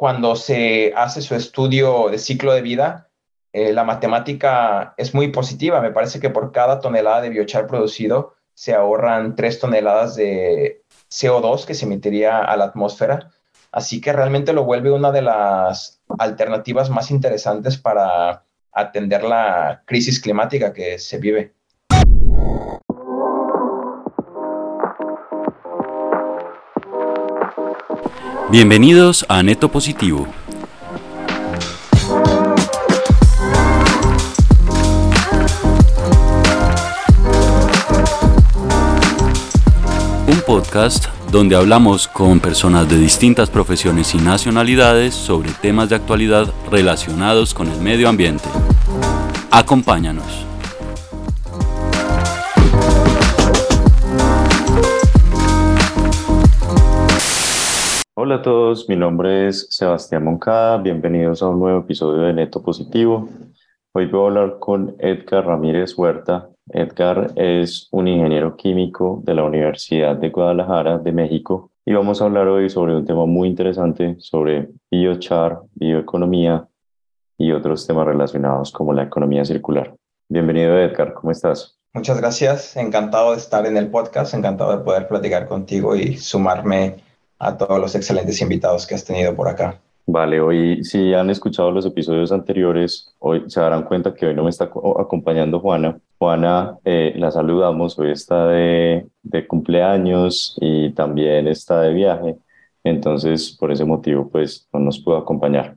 cuando se hace su estudio de ciclo de vida, eh, la matemática es muy positiva. Me parece que por cada tonelada de biochar producido se ahorran tres toneladas de CO2 que se emitiría a la atmósfera. Así que realmente lo vuelve una de las alternativas más interesantes para atender la crisis climática que se vive. Bienvenidos a Neto Positivo. Un podcast donde hablamos con personas de distintas profesiones y nacionalidades sobre temas de actualidad relacionados con el medio ambiente. Acompáñanos. Hola a todos, mi nombre es Sebastián Moncada, bienvenidos a un nuevo episodio de Neto Positivo. Hoy voy a hablar con Edgar Ramírez Huerta. Edgar es un ingeniero químico de la Universidad de Guadalajara de México y vamos a hablar hoy sobre un tema muy interesante sobre biochar, bioeconomía y otros temas relacionados como la economía circular. Bienvenido Edgar, ¿cómo estás? Muchas gracias, encantado de estar en el podcast, encantado de poder platicar contigo y sumarme a todos los excelentes invitados que has tenido por acá. Vale, hoy si han escuchado los episodios anteriores, hoy se darán cuenta que hoy no me está acompañando Juana. Juana, eh, la saludamos, hoy está de, de cumpleaños y también está de viaje, entonces por ese motivo pues no nos pudo acompañar,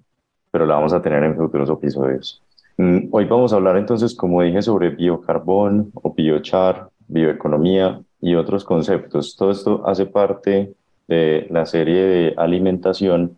pero la vamos a tener en futuros episodios. Mm, hoy vamos a hablar entonces, como dije, sobre biocarbón o biochar, bioeconomía y otros conceptos. Todo esto hace parte de la serie de alimentación,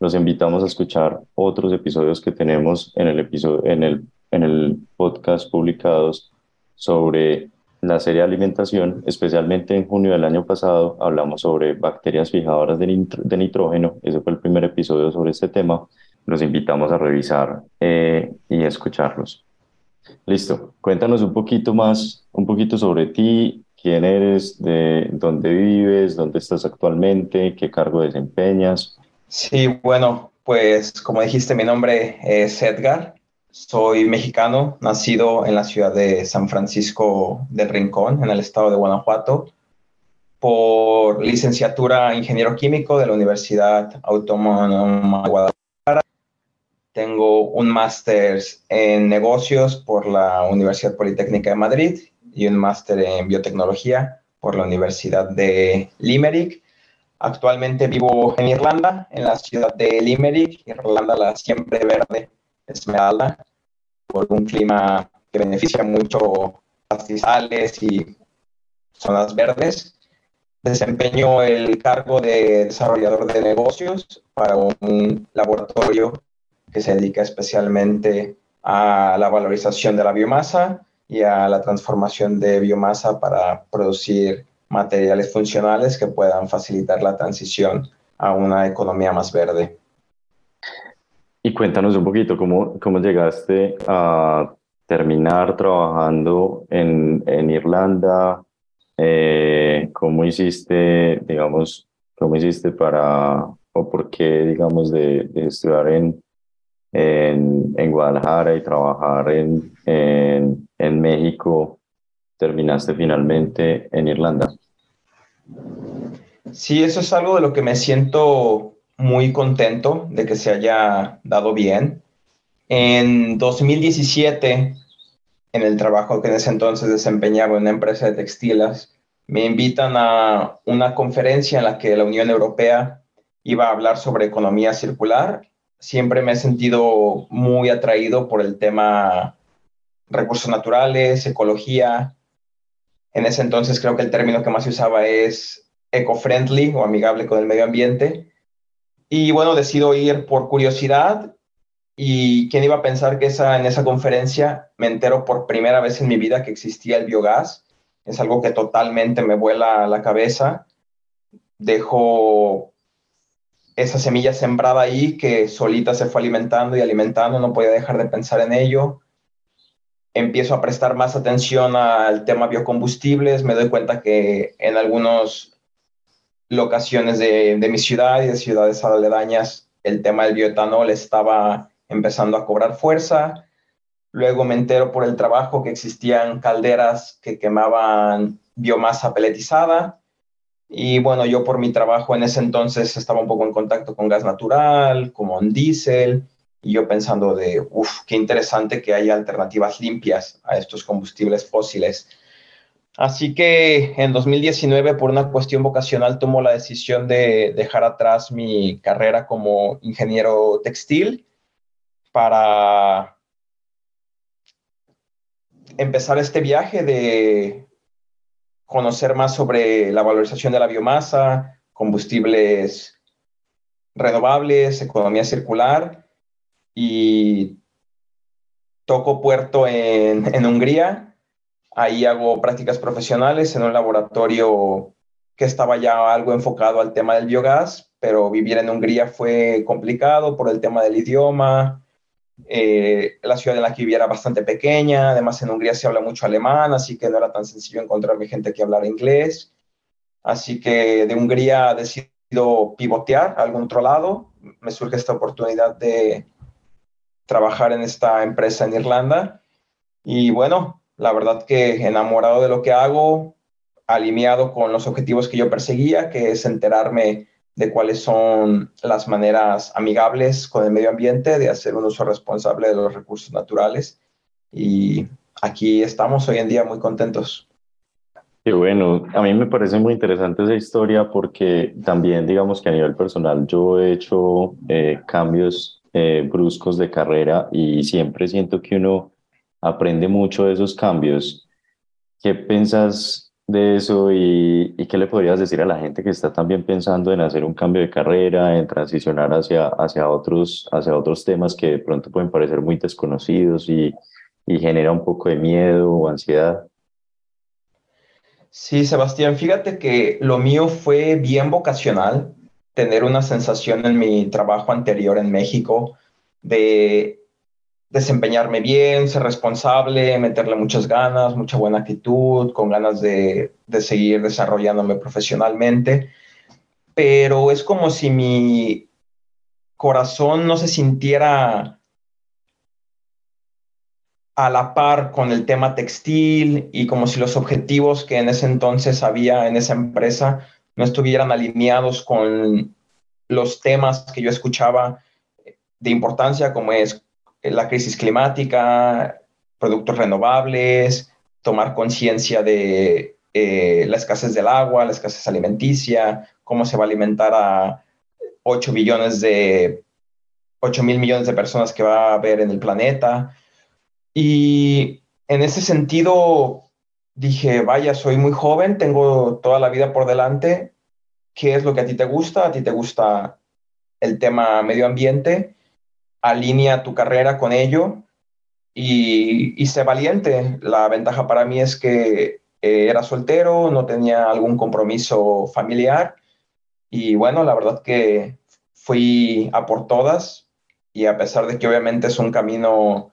los invitamos a escuchar otros episodios que tenemos en el, episodio, en el, en el podcast publicados sobre la serie de alimentación, especialmente en junio del año pasado hablamos sobre bacterias fijadoras de, de nitrógeno, ese fue el primer episodio sobre este tema, los invitamos a revisar eh, y escucharlos. Listo, cuéntanos un poquito más, un poquito sobre ti, quién eres, de dónde vives, dónde estás actualmente, qué cargo desempeñas. Sí, bueno, pues como dijiste, mi nombre es Edgar. Soy mexicano, nacido en la ciudad de San Francisco del Rincón, en el estado de Guanajuato, por licenciatura ingeniero químico de la Universidad Autónoma de Guadalajara. Tengo un máster en negocios por la Universidad Politécnica de Madrid y un máster en biotecnología por la Universidad de Limerick. Actualmente vivo en Irlanda, en la ciudad de Limerick, Irlanda la siempre verde esmeralda, por un clima que beneficia mucho pastizales y zonas verdes. Desempeño el cargo de desarrollador de negocios para un laboratorio que se dedica especialmente a la valorización de la biomasa y a la transformación de biomasa para producir materiales funcionales que puedan facilitar la transición a una economía más verde. Y cuéntanos un poquito cómo, cómo llegaste a terminar trabajando en, en Irlanda, eh, cómo hiciste, digamos, cómo hiciste para, o por qué, digamos, de, de estudiar en, en, en, Guadalajara y trabajar en, en, en México, terminaste finalmente en Irlanda. Sí, eso es algo de lo que me siento muy contento de que se haya dado bien. En 2017, en el trabajo que en ese entonces desempeñaba en una empresa de textiles, me invitan a una conferencia en la que la Unión Europea iba a hablar sobre economía circular. Siempre me he sentido muy atraído por el tema recursos naturales, ecología. En ese entonces creo que el término que más se usaba es eco-friendly o amigable con el medio ambiente. Y bueno, decido ir por curiosidad y quién iba a pensar que en esa conferencia me entero por primera vez en mi vida que existía el biogás. Es algo que totalmente me vuela la cabeza. Dejo esa semilla sembrada ahí que solita se fue alimentando y alimentando, no podía dejar de pensar en ello empiezo a prestar más atención al tema biocombustibles, me doy cuenta que en algunas locaciones de, mi ciudad y de ciudades aledañas el tema del bioetanol estaba empezando a cobrar fuerza. Luego me entero por el trabajo que existían calderas que quemaban biomasa peletizada. Y bueno, yo por mi trabajo en ese entonces estaba un poco en contacto con gas natural, como en diésel, y yo pensando de, uff, qué interesante que haya alternativas limpias a estos combustibles fósiles. Así que en 2019, por una cuestión vocacional, tomo la decisión de dejar atrás mi carrera como ingeniero textil para empezar este viaje de conocer más sobre la valorización de la biomasa, combustibles renovables, economía circular y toco puerto en, Hungría. Ahí hago prácticas profesionales en un laboratorio que estaba ya algo enfocado al tema del biogás, pero vivir en Hungría fue complicado por el tema del idioma. Eh, la ciudad en la que vivía era bastante pequeña, además en Hungría se habla mucho alemán, así que no era tan sencillo encontrarme gente que hablara inglés. Así que de Hungría decido pivotear a algún otro lado. Me surge esta oportunidad de, trabajar en esta empresa en Irlanda. Y bueno, la verdad que enamorado de lo que hago, alineado con los objetivos que yo perseguía, que es enterarme de cuáles son las maneras amigables con el medio ambiente de hacer un uso responsable de los recursos naturales. Y aquí estamos hoy en día muy contentos. Qué bueno, a mí me parece muy interesante esa historia porque también digamos que a nivel personal yo he hecho eh, cambios eh, bruscos de carrera y siempre siento que uno aprende mucho de esos cambios. ¿Qué piensas de eso y, y, qué le podrías decir a la gente que está también pensando en hacer un cambio de carrera, en transicionar hacia, hacia, otros, hacia otros temas que de pronto pueden parecer muy desconocidos y, y genera un poco de miedo o ansiedad? Sí, Sebastián, fíjate que lo mío fue bien vocacional tener una sensación en mi trabajo anterior en México de desempeñarme bien, ser responsable, meterle muchas ganas, mucha buena actitud, con ganas de, de seguir desarrollándome profesionalmente. Pero es como si mi corazón no se sintiera a la par con el tema textil y como si los objetivos que en ese entonces había en esa empresa no estuvieran alineados con los temas que yo escuchaba de importancia, como es la crisis climática, productos renovables, tomar conciencia de eh, la escasez del agua, la escasez alimenticia, cómo se va a alimentar a 8 billones de 8 mil millones de personas que va a haber en el planeta. Y en ese sentido, dije, vaya, soy muy joven, tengo toda la vida por delante, ¿qué es lo que a ti te gusta? A ti te gusta el tema medio ambiente, alinea tu carrera con ello y, y sé valiente. La ventaja para mí es que eh, era soltero, no tenía algún compromiso familiar y bueno, la verdad que fui a por todas y a pesar de que obviamente es un camino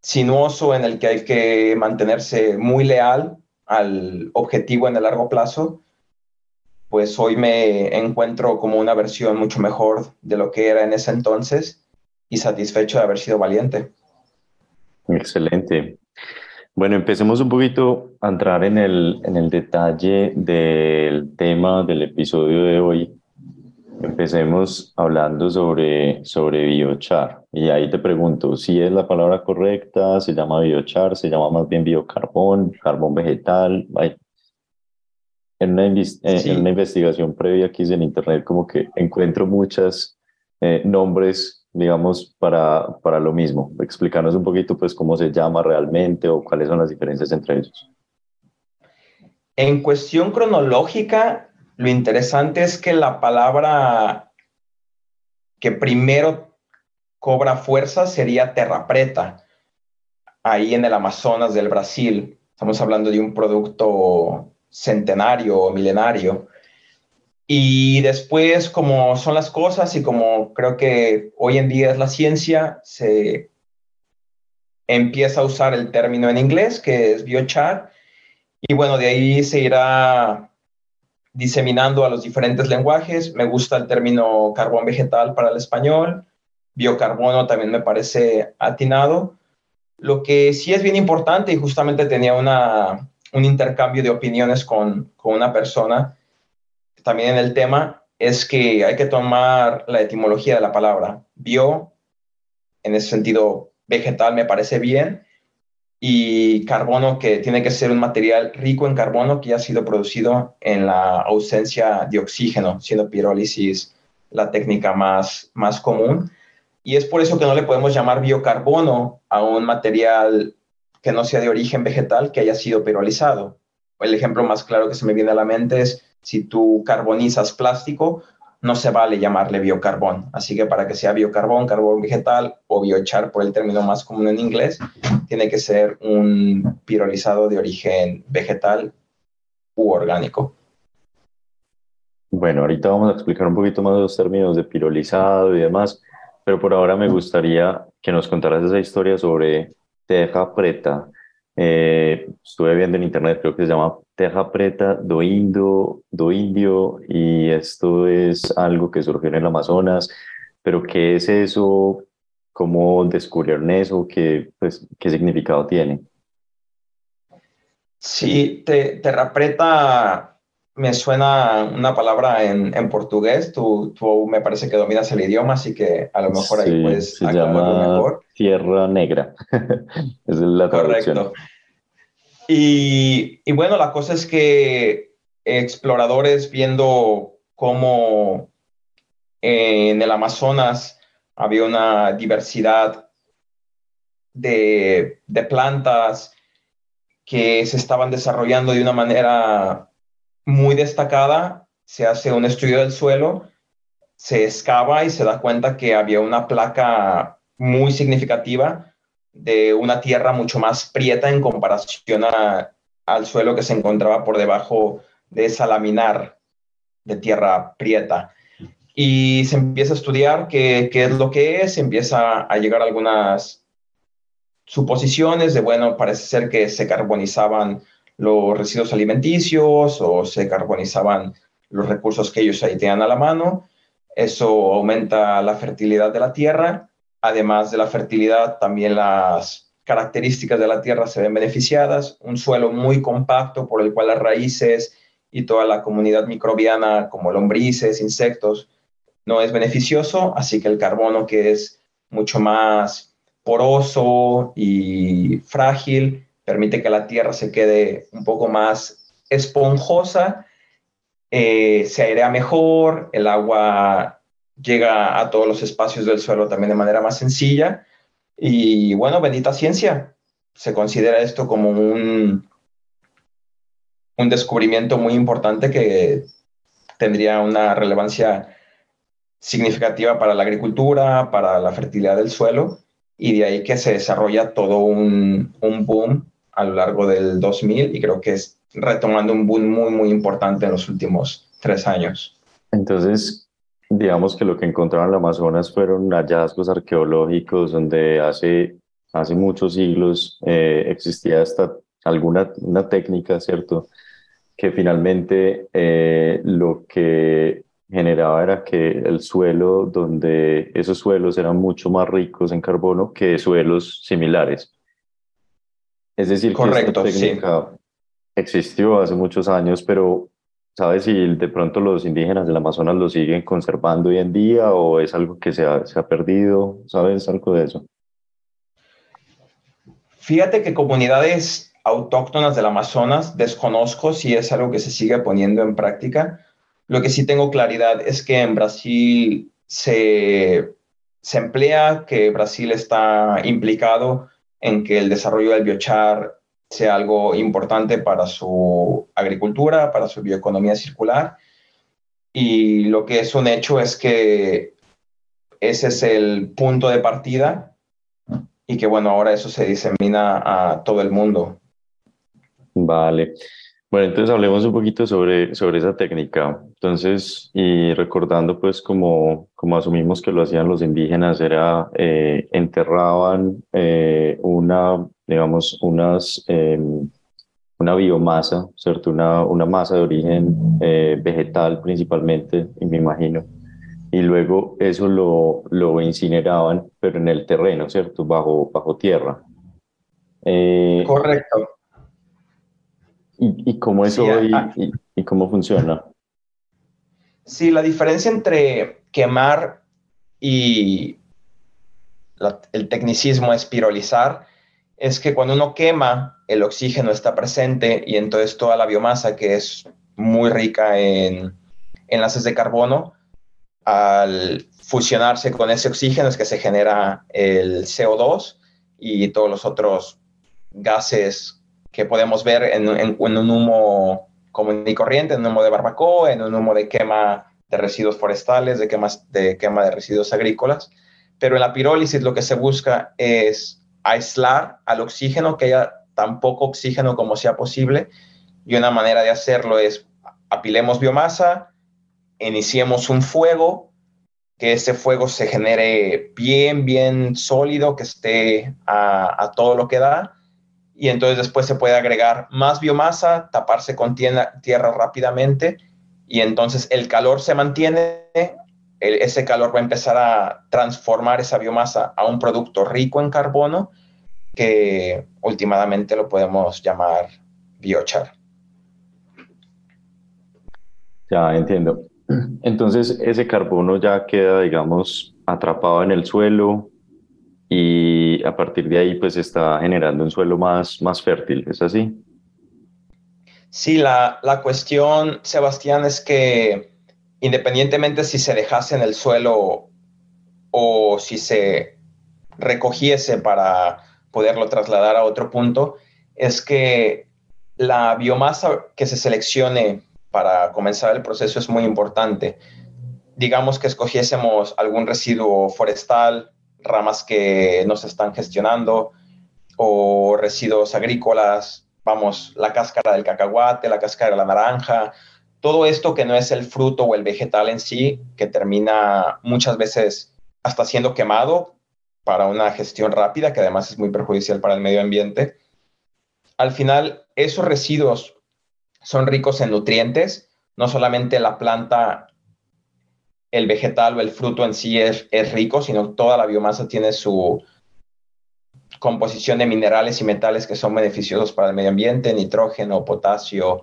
sinuoso en el que hay que mantenerse muy leal al objetivo en el largo plazo, pues hoy me encuentro como una versión mucho mejor de lo que era en ese entonces y satisfecho de haber sido valiente. Excelente. Bueno, empecemos un poquito a entrar en el, en el detalle del tema del episodio de hoy Empecemos hablando sobre, sobre biochar. Y ahí te pregunto, si es la palabra correcta, se llama biochar, se llama más bien biocarbón, carbón vegetal. En una, en una investigación previa que hice en internet, como que encuentro muchos eh, nombres, digamos, para, para lo mismo. Explícanos un poquito, pues, cómo se llama realmente o cuáles son las diferencias entre ellos. En cuestión cronológica, lo interesante es que la palabra que primero cobra fuerza sería terra preta, ahí en el Amazonas del Brasil. Estamos hablando de un producto centenario o milenario. Y después, como son las cosas y como creo que hoy en día es la ciencia, se empieza a usar el término en inglés, que es biochar, y bueno, de ahí se irá diseminando a los diferentes lenguajes. Me gusta el término carbón vegetal para el español. Biocarbono también me parece atinado. Lo que sí es bien importante, y justamente tenía una, un intercambio de opiniones con, con una persona también en el tema, es que hay que tomar la etimología de la palabra. Bio, en ese sentido, vegetal me parece bien, y carbono que tiene que ser un material rico en carbono que ha sido producido en la ausencia de oxígeno, siendo pirólisis la técnica más, más común. Y es por eso que no le podemos llamar biocarbono a un material que no sea de origen vegetal que haya sido pirolizado. El ejemplo más claro que se me viene a la mente es si tú carbonizas plástico, no se vale llamarle biocarbón. Así que para que sea biocarbón, carbón vegetal o biochar por el término más común en inglés, tiene que ser un pirolizado de origen vegetal u orgánico. Bueno, ahorita vamos a explicar un poquito más los términos de pirolizado y demás, pero por ahora me gustaría que nos contaras esa historia sobre teja preta. Eh, estuve viendo en internet, creo que se llama Teja Preta do, Indo, do Indio y esto es algo que surgió en el Amazonas, pero ¿qué es eso? ¿Cómo descubrieron eso? ¿Qué, pues, significado tiene? Sí, te, Terra Preta me suena una palabra en, en portugués, tú, tú, me parece que dominas el idioma, así que a lo mejor ahí puedes se llama mejor. Tierra Negra, es la traducción. Correcto. Y, y, bueno, la cosa es que exploradores viendo cómo en el Amazonas había una diversidad de, de plantas que se estaban desarrollando de una manera muy destacada, se hace un estudio del suelo, se excava y se da cuenta que había una placa muy significativa de una tierra mucho más prieta en comparación al suelo que se encontraba por debajo de esa laminar de tierra prieta. Y se empieza a estudiar qué, qué es lo que es, empieza a llegar a algunas suposiciones de, bueno, parece ser que se carbonizaban los residuos alimenticios o se carbonizaban los recursos que ellos ahí tenían a la mano. Eso aumenta la fertilidad de la tierra. Además de la fertilidad, también las características de la tierra se ven beneficiadas. Un suelo muy compacto por el cual las raíces y toda la comunidad microbiana, como lombrices, insectos, no es beneficioso. Así que el carbono, que es mucho más poroso y frágil, permite que la tierra se quede un poco más esponjosa, eh, se airea mejor, el agua llega a todos los espacios del suelo también de manera más sencilla. Y bueno, bendita ciencia, se considera esto como un, un descubrimiento muy importante que tendría una relevancia significativa para la agricultura, para la fertilidad del suelo, y de ahí que se desarrolla todo un, un boom a lo largo del 2000 y creo que es retomando un boom muy, muy importante en los últimos tres años. Entonces, digamos que lo que encontraron en el Amazonas fueron hallazgos arqueológicos donde hace, hace muchos siglos eh, existía hasta alguna una técnica, ¿cierto? Que finalmente eh, lo que generaba era que el suelo, donde esos suelos eran mucho más ricos en carbono que suelos similares. Es decir, Correcto, que esta técnica existió hace muchos años, pero ¿sabes si de pronto los indígenas del Amazonas lo siguen conservando hoy en día o es algo que se ha, se ha perdido? ¿Sabes algo de eso? Fíjate que comunidades autóctonas del Amazonas desconozco si es algo que se sigue poniendo en práctica. Lo que sí tengo claridad es que en Brasil se, se emplea, que Brasil está implicado en que el desarrollo del biochar sea algo importante para su agricultura, para su bioeconomía circular. Y lo que es un hecho es que ese es el punto de partida y que bueno, ahora eso se disemina a todo el mundo. Vale. Bueno, entonces hablemos un poquito sobre, sobre esa técnica. Entonces, y recordando pues como, como asumimos que lo hacían los indígenas, era eh, enterraban eh, una, digamos, unas, em, una biomasa, ¿cierto? Una, una masa de origen eh, vegetal principalmente, me imagino. Y luego eso lo, lo incineraban, pero en el terreno, ¿cierto? Bajo, bajo tierra. Eh, Correcto. ¿Y, y cómo eso ah. y, y, cómo funciona? Sí, la diferencia entre quemar y el tecnicismo es pirolizar es que cuando uno quema, el oxígeno está presente y entonces toda la biomasa, que es muy rica en enlaces de carbono, al fusionarse con ese oxígeno es que se genera el CO2 y todos los otros gases que podemos ver en, un humo común y corriente, en un humo de barbacoa, en un humo de quema de residuos forestales, de, de quema de residuos agrícolas. Pero en la pirólisis lo que se busca es aislar al oxígeno, que haya tan poco oxígeno como sea posible. Y una manera de hacerlo es apilemos biomasa, iniciemos un fuego, que ese fuego se genere bien, bien sólido, que esté a, todo lo que da. Y entonces después se puede agregar más biomasa, taparse con tierra, rápidamente y entonces el calor se mantiene, ese calor va a empezar a transformar esa biomasa a un producto rico en carbono que últimamente lo podemos llamar biochar. Ya entiendo. Entonces ese carbono ya queda, digamos, atrapado en el suelo y a partir de ahí pues está generando un suelo más, más fértil, ¿es así? Sí, la, la cuestión, Sebastián, es que independientemente si se dejase en el suelo o si se recogiese para poderlo trasladar a otro punto, es que la biomasa que se seleccione para comenzar el proceso es muy importante. Digamos que escogiésemos algún residuo forestal, ramas que no se están gestionando o residuos agrícolas, vamos, la cáscara del cacahuate, la cáscara de la naranja, todo esto que no es el fruto o el vegetal en sí, que termina muchas veces hasta siendo quemado para una gestión rápida, que además es muy perjudicial para el medio ambiente. Al final, esos residuos son ricos en nutrientes, no solamente la planta, el vegetal o el fruto en sí es, rico, sino toda la biomasa tiene su composición de minerales y metales que son beneficiosos para el medio ambiente, nitrógeno, potasio,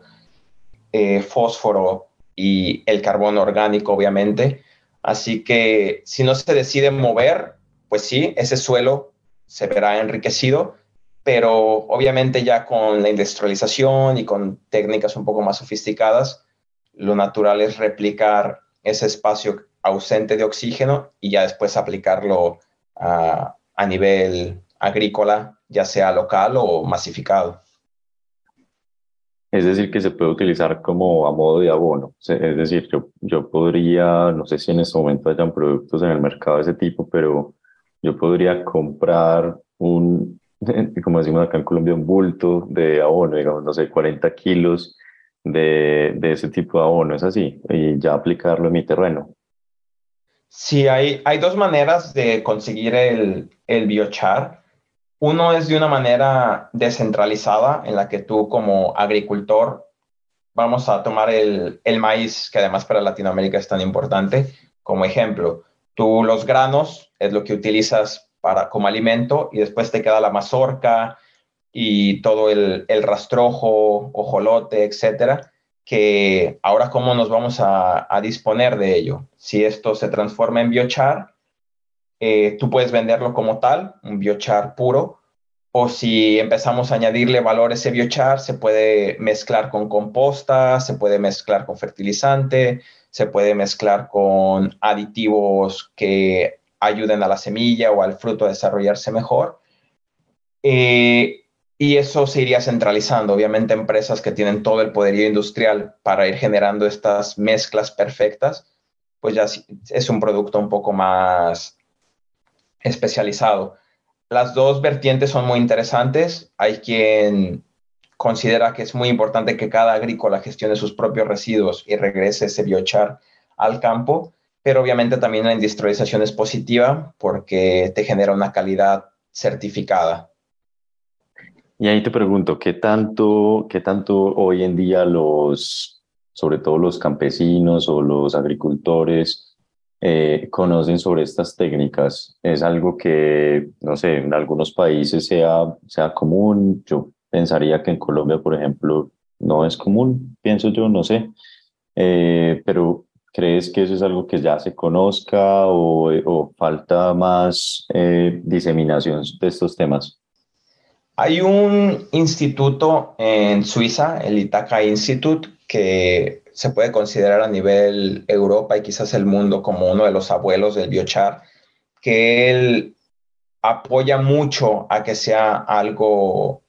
eh, fósforo y el carbono orgánico, obviamente. Así que si no se decide mover, pues sí, ese suelo se verá enriquecido, pero obviamente ya con la industrialización y con técnicas un poco más sofisticadas, lo natural es replicar ese espacio ausente de oxígeno y ya después aplicarlo a, nivel agrícola, ya sea local o masificado. Es decir, que se puede utilizar como a modo de abono. Es decir, yo, yo podría, no sé si en este momento hayan productos en el mercado de ese tipo, pero yo podría comprar un, como decimos acá en Colombia, un bulto de abono, digamos, no sé, 40 kilos de, de ese tipo de abono, es así, y ya aplicarlo en mi terreno. Sí, hay, hay dos maneras de conseguir el, el biochar. Uno es de una manera descentralizada en la que tú como agricultor, vamos a tomar el, maíz, que además para Latinoamérica es tan importante, como ejemplo. Tú los granos es lo que utilizas para, como alimento y después te queda la mazorca y todo el, rastrojo, ojolote, etcétera, que ahora cómo nos vamos a, a disponer de ello. Si esto se transforma en biochar, eh, tú puedes venderlo como tal, un biochar puro, o si empezamos a añadirle valor a ese biochar, se puede mezclar con composta, se puede mezclar con fertilizante, se puede mezclar con aditivos que ayuden a la semilla o al fruto a desarrollarse mejor. Eh, y eso se iría centralizando. Obviamente, empresas que tienen todo el poderío industrial para ir generando estas mezclas perfectas, pues ya es un producto un poco más especializado. Las dos vertientes son muy interesantes. Hay quien considera que es muy importante que cada agrícola gestione sus propios residuos y regrese ese biochar al campo, pero obviamente también la industrialización es positiva porque te genera una calidad certificada. Y ahí te pregunto, ¿qué tanto, qué tanto hoy en día los, sobre todo los campesinos o los agricultores, eh, conocen sobre estas técnicas? ¿Es algo que, no sé, en algunos países sea, sea común? Yo pensaría que en Colombia, por ejemplo, no es común, pienso yo, no sé. Eh, pero ¿crees que eso es algo que ya se conozca o, falta más eh, diseminación de estos temas? Hay un instituto en Suiza, el Itaca Institute, que se puede considerar a nivel Europa y quizás el mundo como uno de los abuelos del biochar, que él apoya mucho a que sea algo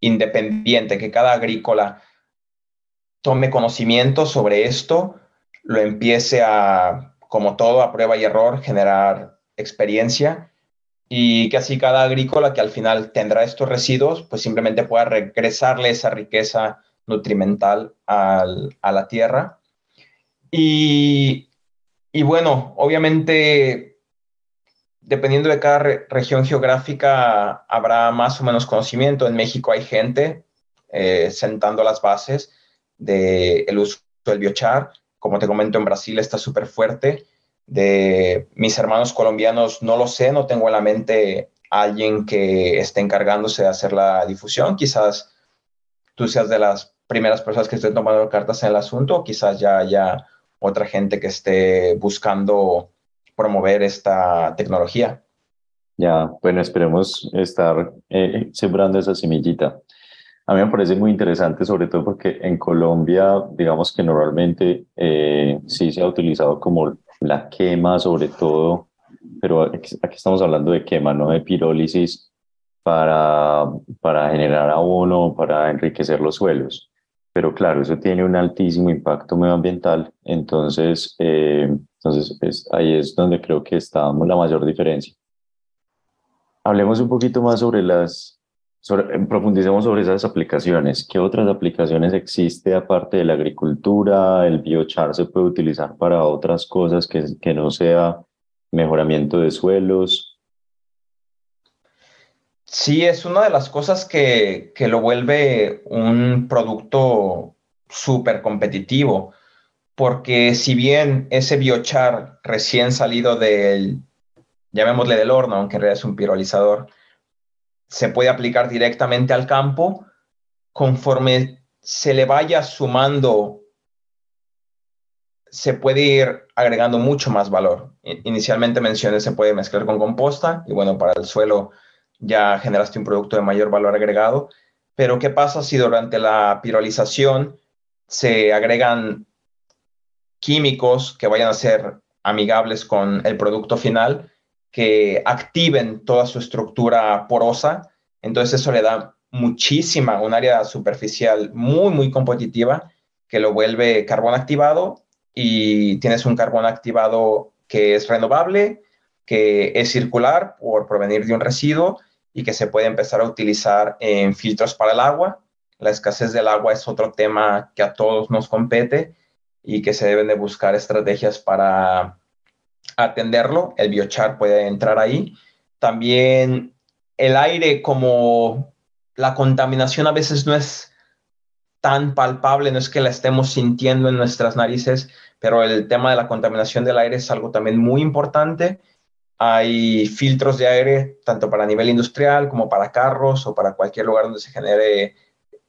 independiente, que cada agrícola tome conocimiento sobre esto, lo empiece a, como todo, a prueba y error, generar experiencia y que así cada agrícola que al final tendrá estos residuos, pues simplemente pueda regresarle esa riqueza nutrimental a la tierra. Y, bueno, obviamente, dependiendo de cada región geográfica, habrá más o menos conocimiento. En México hay gente eh, sentando las bases del uso del biochar. Como te comento, en Brasil está súper fuerte de mis hermanos colombianos no lo sé, no tengo en la mente alguien que esté encargándose de hacer la difusión. Quizás tú seas de las primeras personas que estén tomando cartas en el asunto, o quizás ya haya otra gente que esté buscando promover esta tecnología. Ya, bueno, esperemos estar eh, sembrando esa semillita. A mí me parece muy interesante, sobre todo porque en Colombia, digamos que normalmente eh, sí se ha utilizado como la quema sobre todo, pero aquí, estamos hablando de quema, no de pirólisis para, para generar abono, para enriquecer los suelos. Pero claro, eso tiene un altísimo impacto medioambiental, entonces, eh, entonces ahí es donde creo que está la mayor diferencia. Hablemos un poquito más sobre las, sobre, profundicemos sobre esas aplicaciones. ¿Qué otras aplicaciones existe aparte de la agricultura? ¿El biochar se puede utilizar para otras cosas que, que no sea mejoramiento de suelos? Sí, es una de las cosas que, que lo vuelve un producto súper competitivo, porque si bien ese biochar recién salido del, llamémosle del horno, aunque en realidad es un pirolizador, se puede aplicar directamente al campo conforme se le vaya sumando se puede ir agregando mucho más valor. Inicialmente mencioné se puede mezclar con composta y bueno, para el suelo ya generaste un producto de mayor valor agregado, pero ¿qué pasa si durante la pirolización se agregan químicos que vayan a ser amigables con el producto final que activen toda su estructura porosa. Entonces eso le da muchísima, un área superficial muy, muy competitiva que lo vuelve carbón activado y tienes un carbón activado que es renovable, que es circular por provenir de un residuo y que se puede empezar a utilizar en filtros para el agua. La escasez del agua es otro tema que a todos nos compete y que se deben de buscar estrategias para atenderlo, el biochar puede entrar ahí. También el aire, como la contaminación a veces no es tan palpable, no es que la estemos sintiendo en nuestras narices, pero el tema de la contaminación del aire es algo también muy importante. Hay filtros de aire, tanto para nivel industrial como para carros o para cualquier lugar donde se genere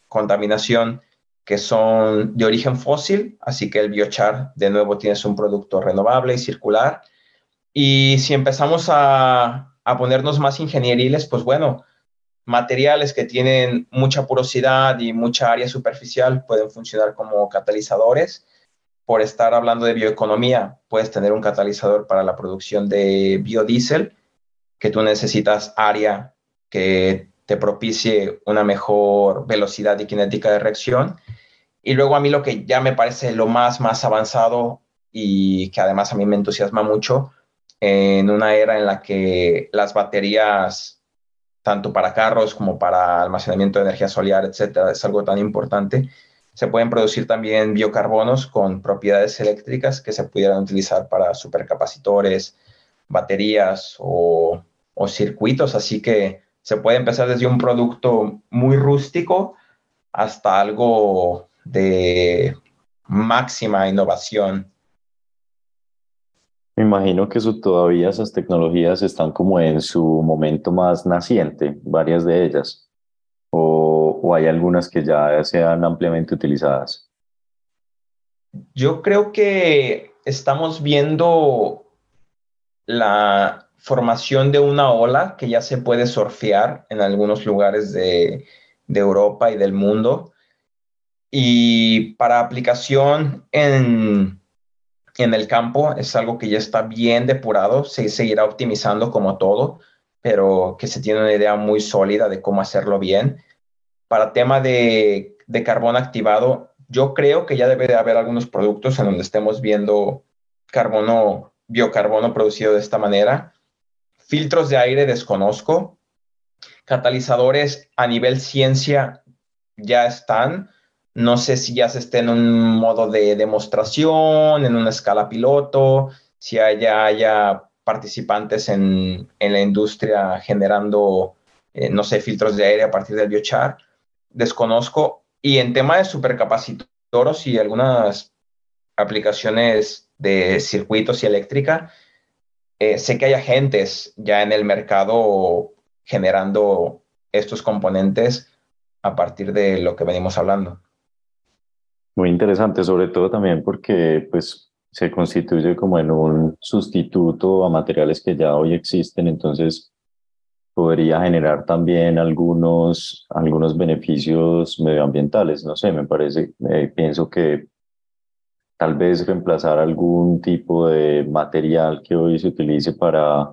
contaminación, que son de origen fósil, así que el biochar, de nuevo, tienes un producto renovable y circular. Y si empezamos a, a ponernos más ingenieriles, pues bueno, materiales que tienen mucha porosidad y mucha área superficial pueden funcionar como catalizadores. Por estar hablando de bioeconomía, puedes tener un catalizador para la producción de biodiesel, que tú necesitas área que te propicie una mejor velocidad y cinética de reacción. Y luego a mí lo que ya me parece lo más, más avanzado y que además a mí me entusiasma mucho en una era en la que las baterías, tanto para carros como para almacenamiento de energía solar, etcétera, es algo tan importante. Se pueden producir también biocarbonos con propiedades eléctricas que se pudieran utilizar para supercapacitores, baterías o, o circuitos. Así que Se puede empezar desde un producto muy rústico hasta algo de máxima innovación. Me imagino que eso, todavía esas tecnologías están como en su momento más naciente, varias de ellas, o, o hay algunas que ya sean ampliamente utilizadas. Yo creo que estamos viendo la formación de una ola que ya se puede surfear en algunos lugares de, de Europa y del mundo. Y para aplicación en, en el campo es algo que ya está bien depurado, se seguirá optimizando como todo, pero que se tiene una idea muy sólida de cómo hacerlo bien. Para tema de, de carbón activado, yo creo que ya debe de haber algunos productos en donde estemos viendo carbono, biocarbono producido de esta manera. Filtros de aire desconozco. Catalizadores a nivel ciencia ya están. No sé si ya se esté en un modo de demostración, en una escala piloto, si haya, haya participantes en, en, la industria generando, eh, no sé, filtros de aire a partir del biochar. Desconozco. Y en tema de supercapacitores y algunas aplicaciones de circuitos y eléctrica, eh, sé que hay agentes ya en el mercado generando estos componentes a partir de lo que venimos hablando. Muy interesante, sobre todo también porque pues se constituye como en un sustituto a materiales que ya hoy existen, entonces podría generar también algunos, algunos beneficios medioambientales. No sé, me parece, eh, pienso que tal vez reemplazar algún tipo de material que hoy se utilice para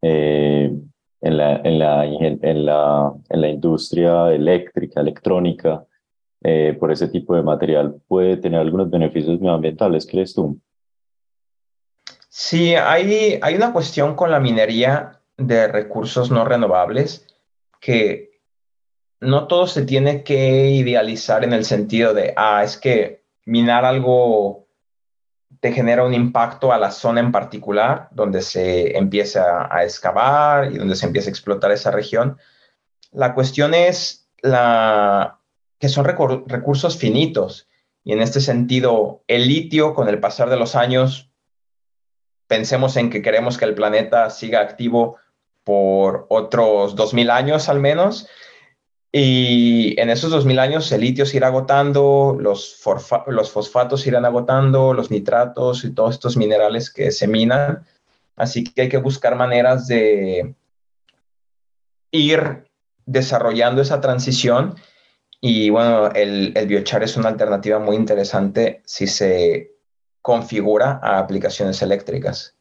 eh, en, la, en, la, en, la, en, la, industria eléctrica, electrónica, eh, por ese tipo de material puede tener algunos beneficios medioambientales, ¿crees tú? Sí, hay, hay una cuestión con la minería de recursos no renovables que no todo se tiene que idealizar en el sentido de, ah, es que minar algo te genera un impacto a la zona en particular, donde se empieza a excavar y donde se empieza a explotar esa región. La cuestión es la, que son recursos finitos y en este sentido el litio con el pasar de los años, pensemos en que queremos que el planeta siga activo por otros 2.000 años al menos, y en esos 2000 años el litio se irá agotando, los, los fosfatos se irán agotando, los nitratos y todos estos minerales que se minan. Así que hay que buscar maneras de ir desarrollando esa transición. Y bueno, el, el biochar es una alternativa muy interesante si se configura a aplicaciones eléctricas.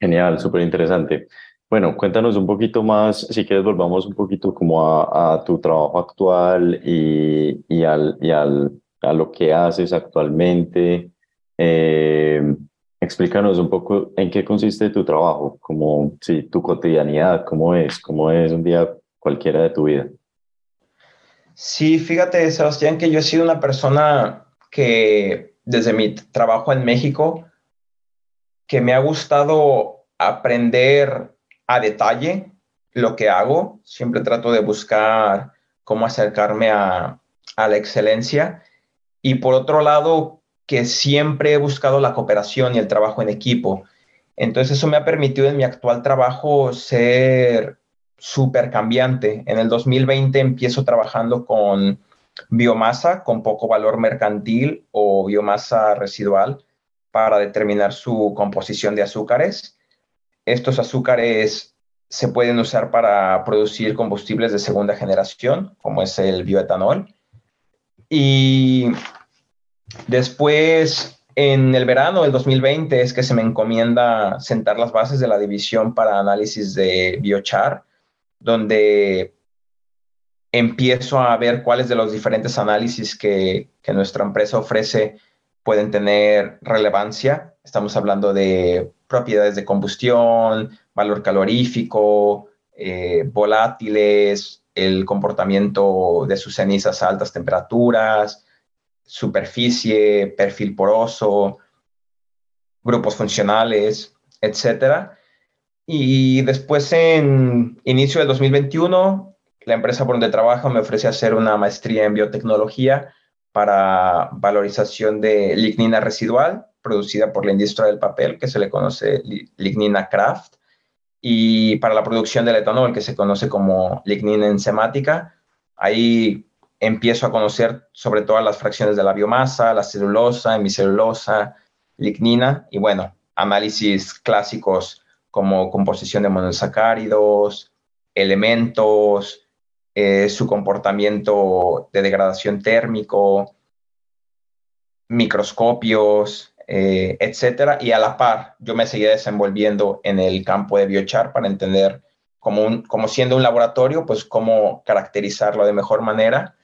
Genial, súper interesante. Bueno, cuéntanos un poquito más, si quieres volvamos un poquito como a, tu trabajo actual y, y, al, y al, a lo que haces actualmente. Eh, explícanos un poco en qué consiste tu trabajo, como si tu cotidianidad, cómo es, cómo es un día cualquiera de tu vida. Sí, fíjate, Sebastián, que yo he sido una persona que desde mi trabajo en México, que me ha gustado aprender a detalle lo que hago. Siempre trato de buscar cómo acercarme a, la excelencia. Y por otro lado, que siempre he buscado la cooperación y el trabajo en equipo. Entonces eso me ha permitido en mi actual trabajo ser súper cambiante. En el 2020 empiezo trabajando con biomasa con poco valor mercantil o biomasa residual para determinar su composición de azúcares. Estos azúcares se pueden usar para producir combustibles de segunda generación, como es el bioetanol. Y después, en el verano del 2020, es que se me encomienda sentar las bases de la división para análisis de biochar, donde empiezo a ver cuáles de los diferentes análisis que, nuestra empresa ofrece pueden tener relevancia. Estamos hablando de propiedades de combustión, valor calorífico, eh, volátiles, el comportamiento de sus cenizas a altas temperaturas, superficie, perfil poroso, grupos funcionales, etc. Y después, en inicio del 2021, la empresa por donde trabajo me ofrece hacer una maestría en biotecnología para valorización de lignina residual producida por la industria del papel, que se le conoce lignina craft, y para la producción del etanol, que se conoce como lignina enzimática. Ahí empiezo a conocer sobre todas las fracciones de la biomasa, la celulosa, hemicelulosa, lignina, y bueno, análisis clásicos como composición de monosacáridos, elementos, eh, su comportamiento de degradación térmico, microscopios, eh, etcétera. Y a la par, yo me seguía desenvolviendo en el campo de biochar para entender, como, como siendo un laboratorio, pues cómo caracterizarlo de mejor manera.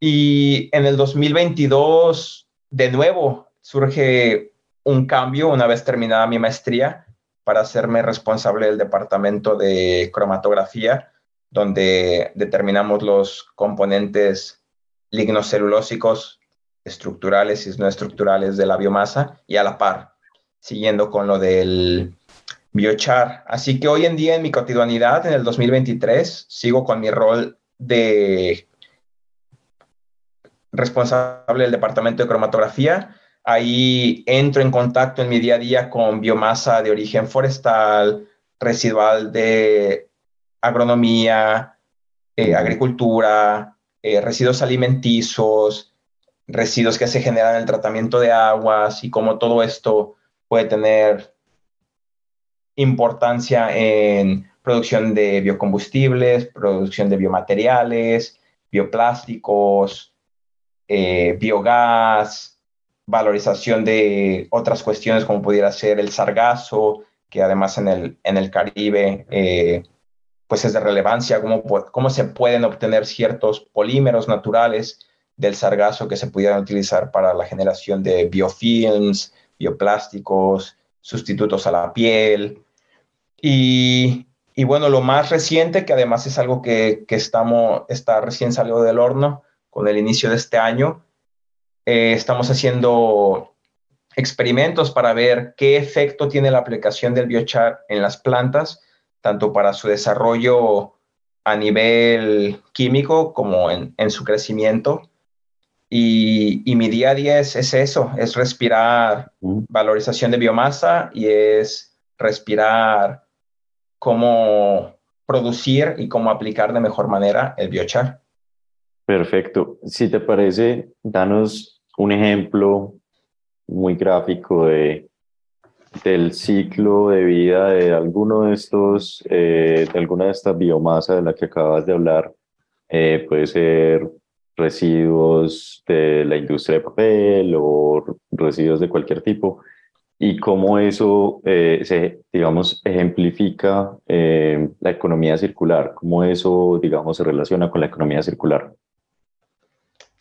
Y en el 2022, de nuevo, surge un cambio una vez terminada mi maestría para hacerme responsable del departamento de cromatografía, donde determinamos los componentes lignocelulósicos estructurales y no estructurales de la biomasa y a la par, siguiendo con lo del biochar. Así que hoy en día en mi cotidianidad, en el 2023, sigo con mi rol de responsable del departamento de cromatografía. Ahí entro en contacto en mi día a día con biomasa de origen forestal, residual de agronomía, eh, agricultura, eh, residuos alimenticios, residuos que se generan en el tratamiento de aguas y cómo todo esto puede tener importancia en producción de biocombustibles, producción de biomateriales, bioplásticos, eh, biogás, valorización de otras cuestiones como pudiera ser el sargazo, que además en el, en el Caribe eh, pues es de relevancia, cómo, cómo se pueden obtener ciertos polímeros naturales del sargazo que se pudieran utilizar para la generación de biofilms, bioplásticos, sustitutos a la piel. Y, bueno, lo más reciente, que además es algo que, estamos, está recién salido del horno con el inicio de este año, eh, estamos haciendo experimentos para ver qué efecto tiene la aplicación del biochar en las plantas, tanto para su desarrollo a nivel químico como en, en su crecimiento y, mi día a día es, eso, es respirar valorización de biomasa y es respirar cómo producir y cómo aplicar de mejor manera el biochar. Perfecto. Si te parece, danos un ejemplo muy gráfico de, del ciclo de vida de alguno de estos, eh, alguna de estas biomasas de la que acabas de hablar. Eh, puede ser residuos de la industria de papel o residuos de cualquier tipo y cómo eso eh, se, digamos, ejemplifica la economía circular, cómo eso, digamos, se relaciona con la economía circular.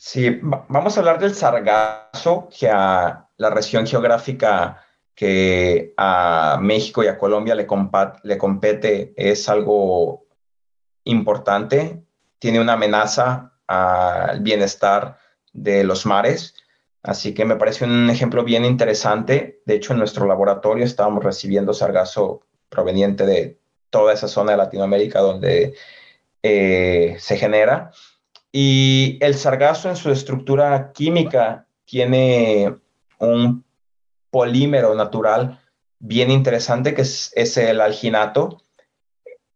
Sí, vamos a hablar del sargazo, que a la región geográfica que a México y a Colombia le, compete es algo importante, tiene una amenaza al bienestar de los mares. Así que me parece un ejemplo bien interesante. De hecho, en nuestro laboratorio estábamos recibiendo sargazo proveniente de toda esa zona de Latinoamérica donde eh, se genera. Y el sargazo en su estructura química tiene un polímero natural bien interesante que es, es el alginato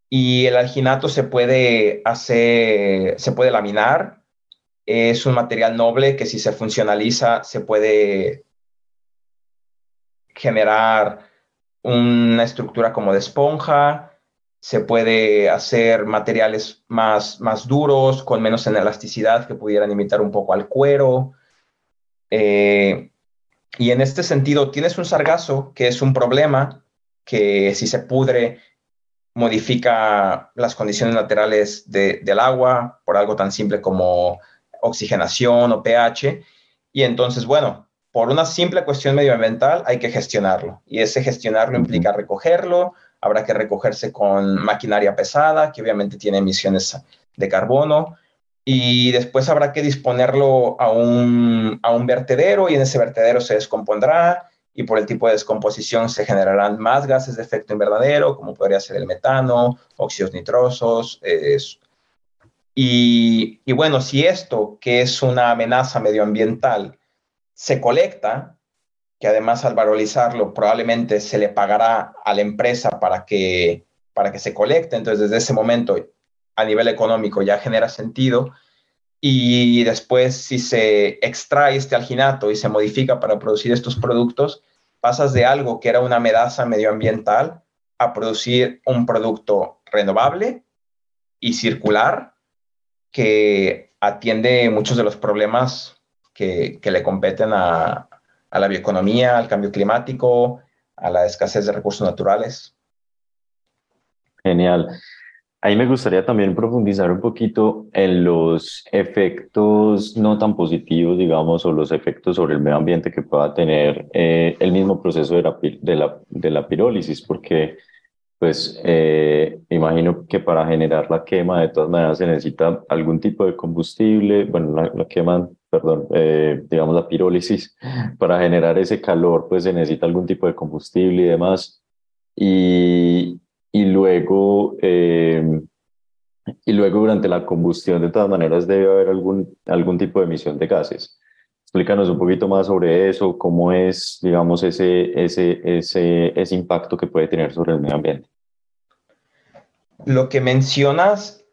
y el alginato se puede hacer, se puede laminar. Es un material noble que si se funcionaliza se puede generar una estructura como de esponja, se puede hacer materiales más, más duros, con menos en elasticidad, que pudieran imitar un poco al cuero. Eh, y en este sentido, tienes un sargazo, que es un problema, que si se pudre modifica las condiciones laterales del agua por algo tan simple como oxigenación o pH. Y entonces, bueno, por una simple cuestión medioambiental hay que gestionarlo. Y ese gestionarlo implica recogerlo, habrá que recogerse con maquinaria pesada, que obviamente tiene emisiones de carbono, y después habrá que disponerlo a un, a un vertedero y en ese vertedero se descompondrá y por el tipo de descomposición se generarán más gases de efecto invernadero, como podría ser el metano, óxidos nitrosos. y, y bueno, si esto, que es una amenaza medioambiental, se colecta, que además al valorizarlo probablemente se le pagará a la empresa para que, para que se colecte, entonces desde ese momento a nivel económico ya genera sentido. Y después, si se extrae este alginato y se modifica para producir estos productos, pasas de algo que era una amenaza medioambiental a producir un producto renovable y circular que atiende muchos de los problemas que, le competen a, a la bioeconomía, al cambio climático, a la escasez de recursos naturales. Genial. Ahí me gustaría también profundizar un poquito en los efectos no tan positivos, digamos, o los efectos sobre el medio ambiente que pueda tener eh, el mismo proceso de la, de la, de la pirólisis, porque pues eh, imagino que para generar la quema de todas maneras se necesita algún tipo de combustible, bueno, la, quema, perdón, eh, digamos la pirólisis, para generar ese calor pues se necesita algún tipo de combustible y demás. Y, y luego, eh, y luego durante la combustión de todas maneras debe haber algún, algún tipo de emisión de gases. Explícanos un poquito más sobre eso, cómo es, digamos, ese, ese, ese, ese impacto que puede tener sobre el medio ambiente. Lo que mencionas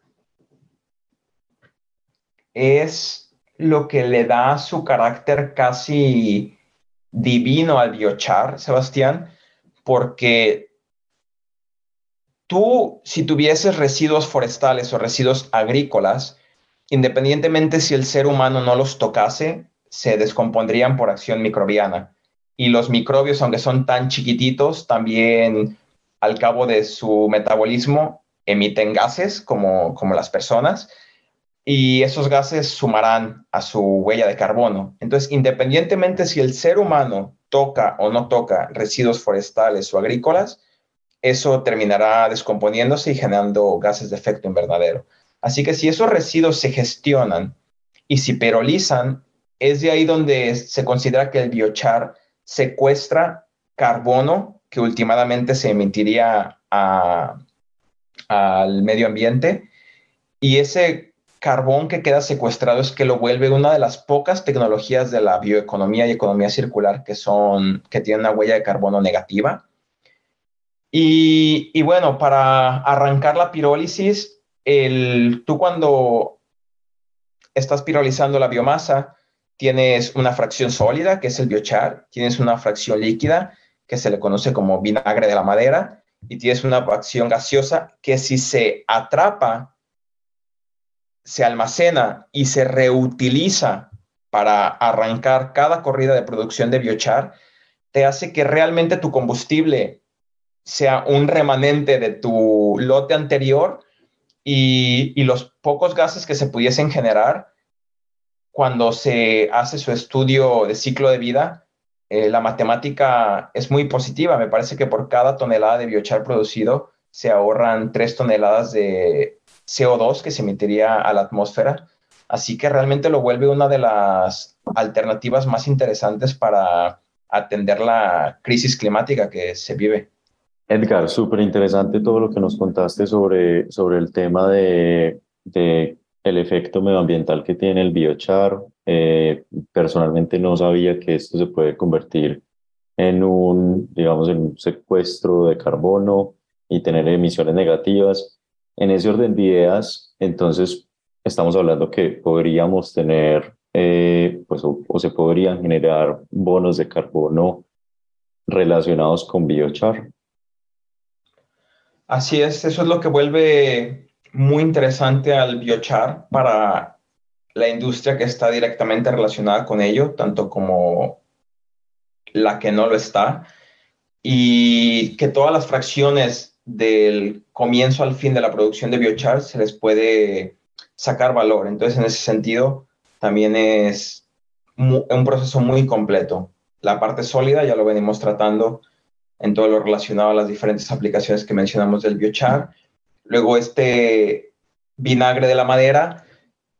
es lo que le da su carácter casi divino al biochar, Sebastián, porque tú, si tuvieses residuos forestales o residuos agrícolas, independientemente si el ser humano no los tocase, se descompondrían por acción microbiana. Y los microbios, aunque son tan chiquititos, también al cabo de su metabolismo emiten gases como, como las personas y esos gases sumarán a su huella de carbono. Entonces, independientemente si el ser humano toca o no toca residuos forestales o agrícolas, eso terminará descomponiéndose y generando gases de efecto invernadero. Así que si esos residuos se gestionan y se perolizan, es de ahí donde se considera que el biochar secuestra carbono que últimamente se emitiría al medio ambiente y ese carbón que queda secuestrado es que lo vuelve una de las pocas tecnologías de la bioeconomía y economía circular que son que tienen una huella de carbono negativa. Y, bueno, para arrancar la pirólisis, el, tú cuando estás pirolizando la biomasa, tienes una fracción sólida, que es el biochar, tienes una fracción líquida, que se le conoce como vinagre de la madera, y tienes una fracción gaseosa que si se atrapa, se almacena y se reutiliza para arrancar cada corrida de producción de biochar, te hace que realmente tu combustible sea un remanente de tu lote anterior y, los pocos gases que se pudiesen generar cuando se hace su estudio de ciclo de vida, eh, la matemática es muy positiva. Me parece que por cada tonelada de biochar producido se ahorran tres toneladas de CO2 que se emitiría a la atmósfera. Así que realmente lo vuelve una de las alternativas más interesantes para atender la crisis climática que se vive. Edgar, súper interesante todo lo que nos contaste sobre, sobre el tema de, de el efecto medioambiental que tiene el biochar. Eh, personalmente no sabía que esto se puede convertir en un, digamos, en un secuestro de carbono y tener emisiones negativas. En ese orden de ideas, entonces estamos hablando que podríamos tener, eh, pues, o, o se podrían generar bonos de carbono relacionados con biochar. Así es, eso es lo que vuelve muy interesante al biochar para la industria que está directamente relacionada con ello, tanto como la que no lo está, y que todas las fracciones del comienzo al fin de la producción de biochar se les puede sacar valor. Entonces, en ese sentido, también es un proceso muy completo. La parte sólida ya lo venimos tratando en todo lo relacionado a las diferentes aplicaciones que mencionamos del biochar. Luego este vinagre de la madera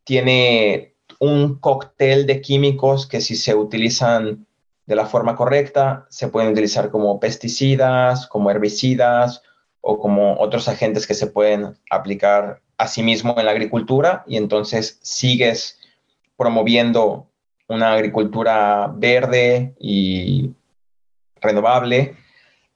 tiene un cóctel de químicos que si se utilizan de la forma correcta, se pueden utilizar como pesticidas, como herbicidas o como otros agentes que se pueden aplicar a sí mismo en la agricultura y entonces sigues promoviendo una agricultura verde y renovable.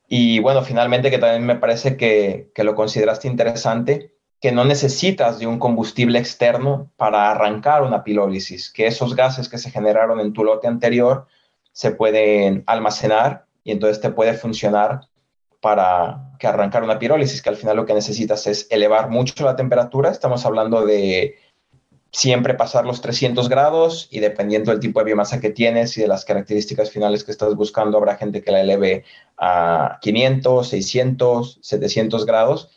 Y bueno, finalmente que también me parece que, que lo consideraste interesante, que no necesitas de un combustible externo para arrancar una pilólisis, que esos gases que se generaron en tu lote anterior se pueden almacenar y entonces te puede funcionar para que arrancar una pirólisis, que al final lo que necesitas es elevar mucho la temperatura. Estamos hablando de siempre pasar los 300 grados y dependiendo del tipo de biomasa que tienes y de las características finales que estás buscando, habrá gente que la eleve a 500, 600, 700 grados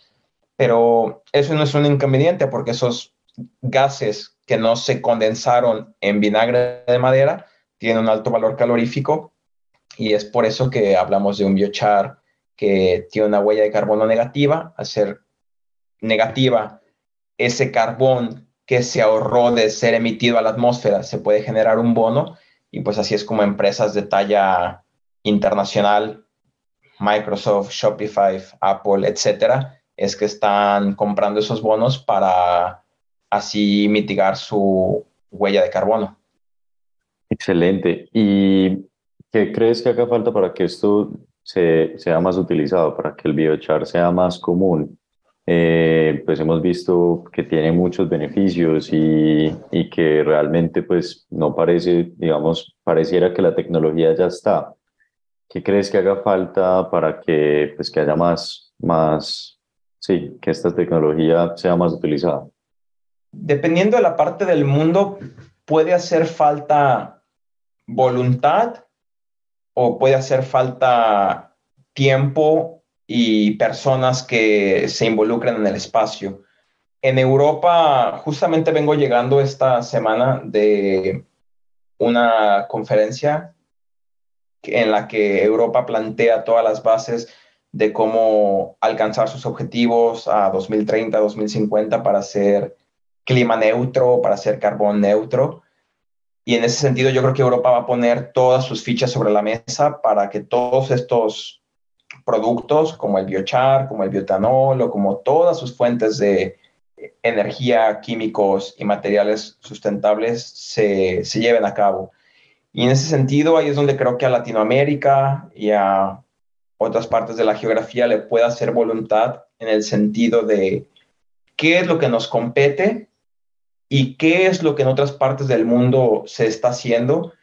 pero eso no es un inconveniente porque esos gases que no se condensaron en vinagre de madera tienen un alto valor calorífico y es por eso que hablamos de un biochar que tiene una huella de carbono negativa. Al ser negativa, ese carbón que se ahorró de ser emitido a la atmósfera se puede generar un bono y pues así es como empresas de talla internacional, Microsoft, Shopify, Apple, etcétera, es que están comprando esos bonos para así mitigar su huella de carbono. Excelente. ¿Y qué crees que haga falta para que esto se, sea más utilizado, para que el biochar sea más común? Eh, pues hemos visto que tiene muchos beneficios y, y, que realmente pues no parece, digamos, pareciera que la tecnología ya está. ¿Qué crees que haga falta para que pues que haya más, más sí, que esta tecnología sea más utilizada? Dependiendo de la parte del mundo, puede hacer falta voluntad o puede hacer falta tiempo y personas que se involucren en el espacio. En Europa, justamente vengo llegando esta semana de una conferencia en la que Europa plantea todas las bases de cómo alcanzar sus objetivos a 2030, 2050 para ser clima neutro, para ser carbón neutro. Y en ese sentido yo creo que Europa va a poner todas sus fichas sobre la mesa para que todos estos productos como el biochar, como el biotanol o como todas sus fuentes de energía, químicos y materiales sustentables se, se lleven a cabo. Y en ese sentido ahí es donde creo que a Latinoamérica y a otras partes de la geografía le pueda hacer voluntad en el sentido de qué es lo que nos compete y qué es lo que en otras partes del mundo se está haciendo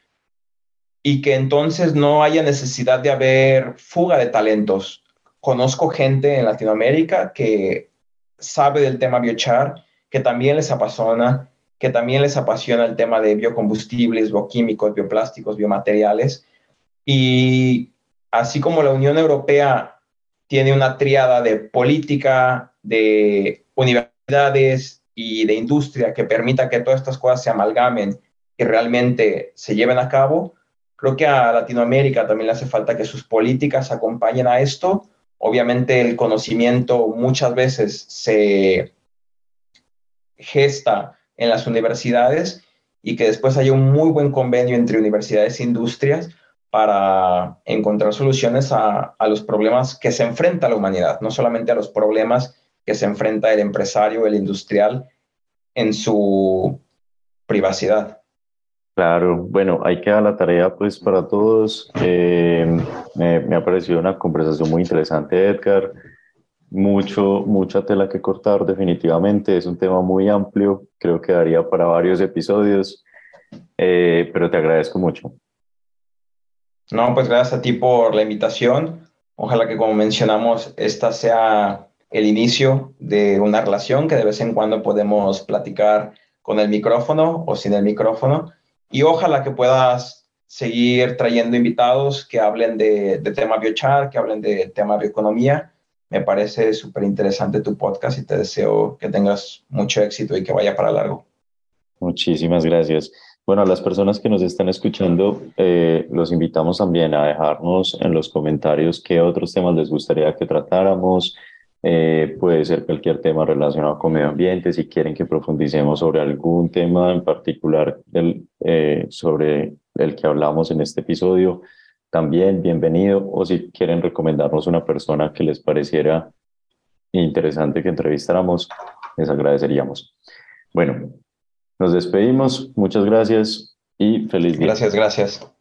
y que entonces no haya necesidad de haber fuga de talentos. Conozco gente en Latinoamérica que sabe del tema biochar, que también les apasiona, que también les apasiona el tema de biocombustibles, bioquímicos, bioplásticos, biomateriales y así como la Unión Europea tiene una triada de política, de universidades y de industria que permita que todas estas cosas se amalgamen y realmente se lleven a cabo, creo que a Latinoamérica también le hace falta que sus políticas acompañen a esto. Obviamente el conocimiento muchas veces se gesta en las universidades y que después haya un muy buen convenio entre universidades e industrias para encontrar soluciones a, los problemas que se enfrenta la humanidad, no solamente a los problemas que se enfrenta el empresario, el industrial en su privacidad. Claro, bueno, hay que dar la tarea pues para todos. Eh, me, ha parecido una conversación muy interesante, Edgar. Mucho, mucha tela que cortar definitivamente. Es un tema muy amplio, creo que daría para varios episodios, eh, pero te agradezco mucho. No, pues gracias a ti por la invitación. Ojalá que como mencionamos, esta sea el inicio de una relación que de vez en cuando podemos platicar con el micrófono o sin el micrófono. Y ojalá que puedas seguir trayendo invitados que hablen de, de tema biochar, que hablen de tema bioeconomía. Me parece súper interesante tu podcast y te deseo que tengas mucho éxito y que vaya para largo. Muchísimas gracias. Bueno, a las personas que nos están escuchando, eh, los invitamos también a dejarnos en los comentarios qué otros temas les gustaría que tratáramos. Eh, puede ser cualquier tema relacionado con medio ambiente, si quieren que profundicemos sobre algún tema en particular eh, sobre el que hablamos en este episodio, también bienvenido, o si quieren recomendarnos una persona que les pareciera interesante que entrevistáramos, les agradeceríamos. Bueno, nos despedimos, muchas gracias y feliz día. Gracias, gracias.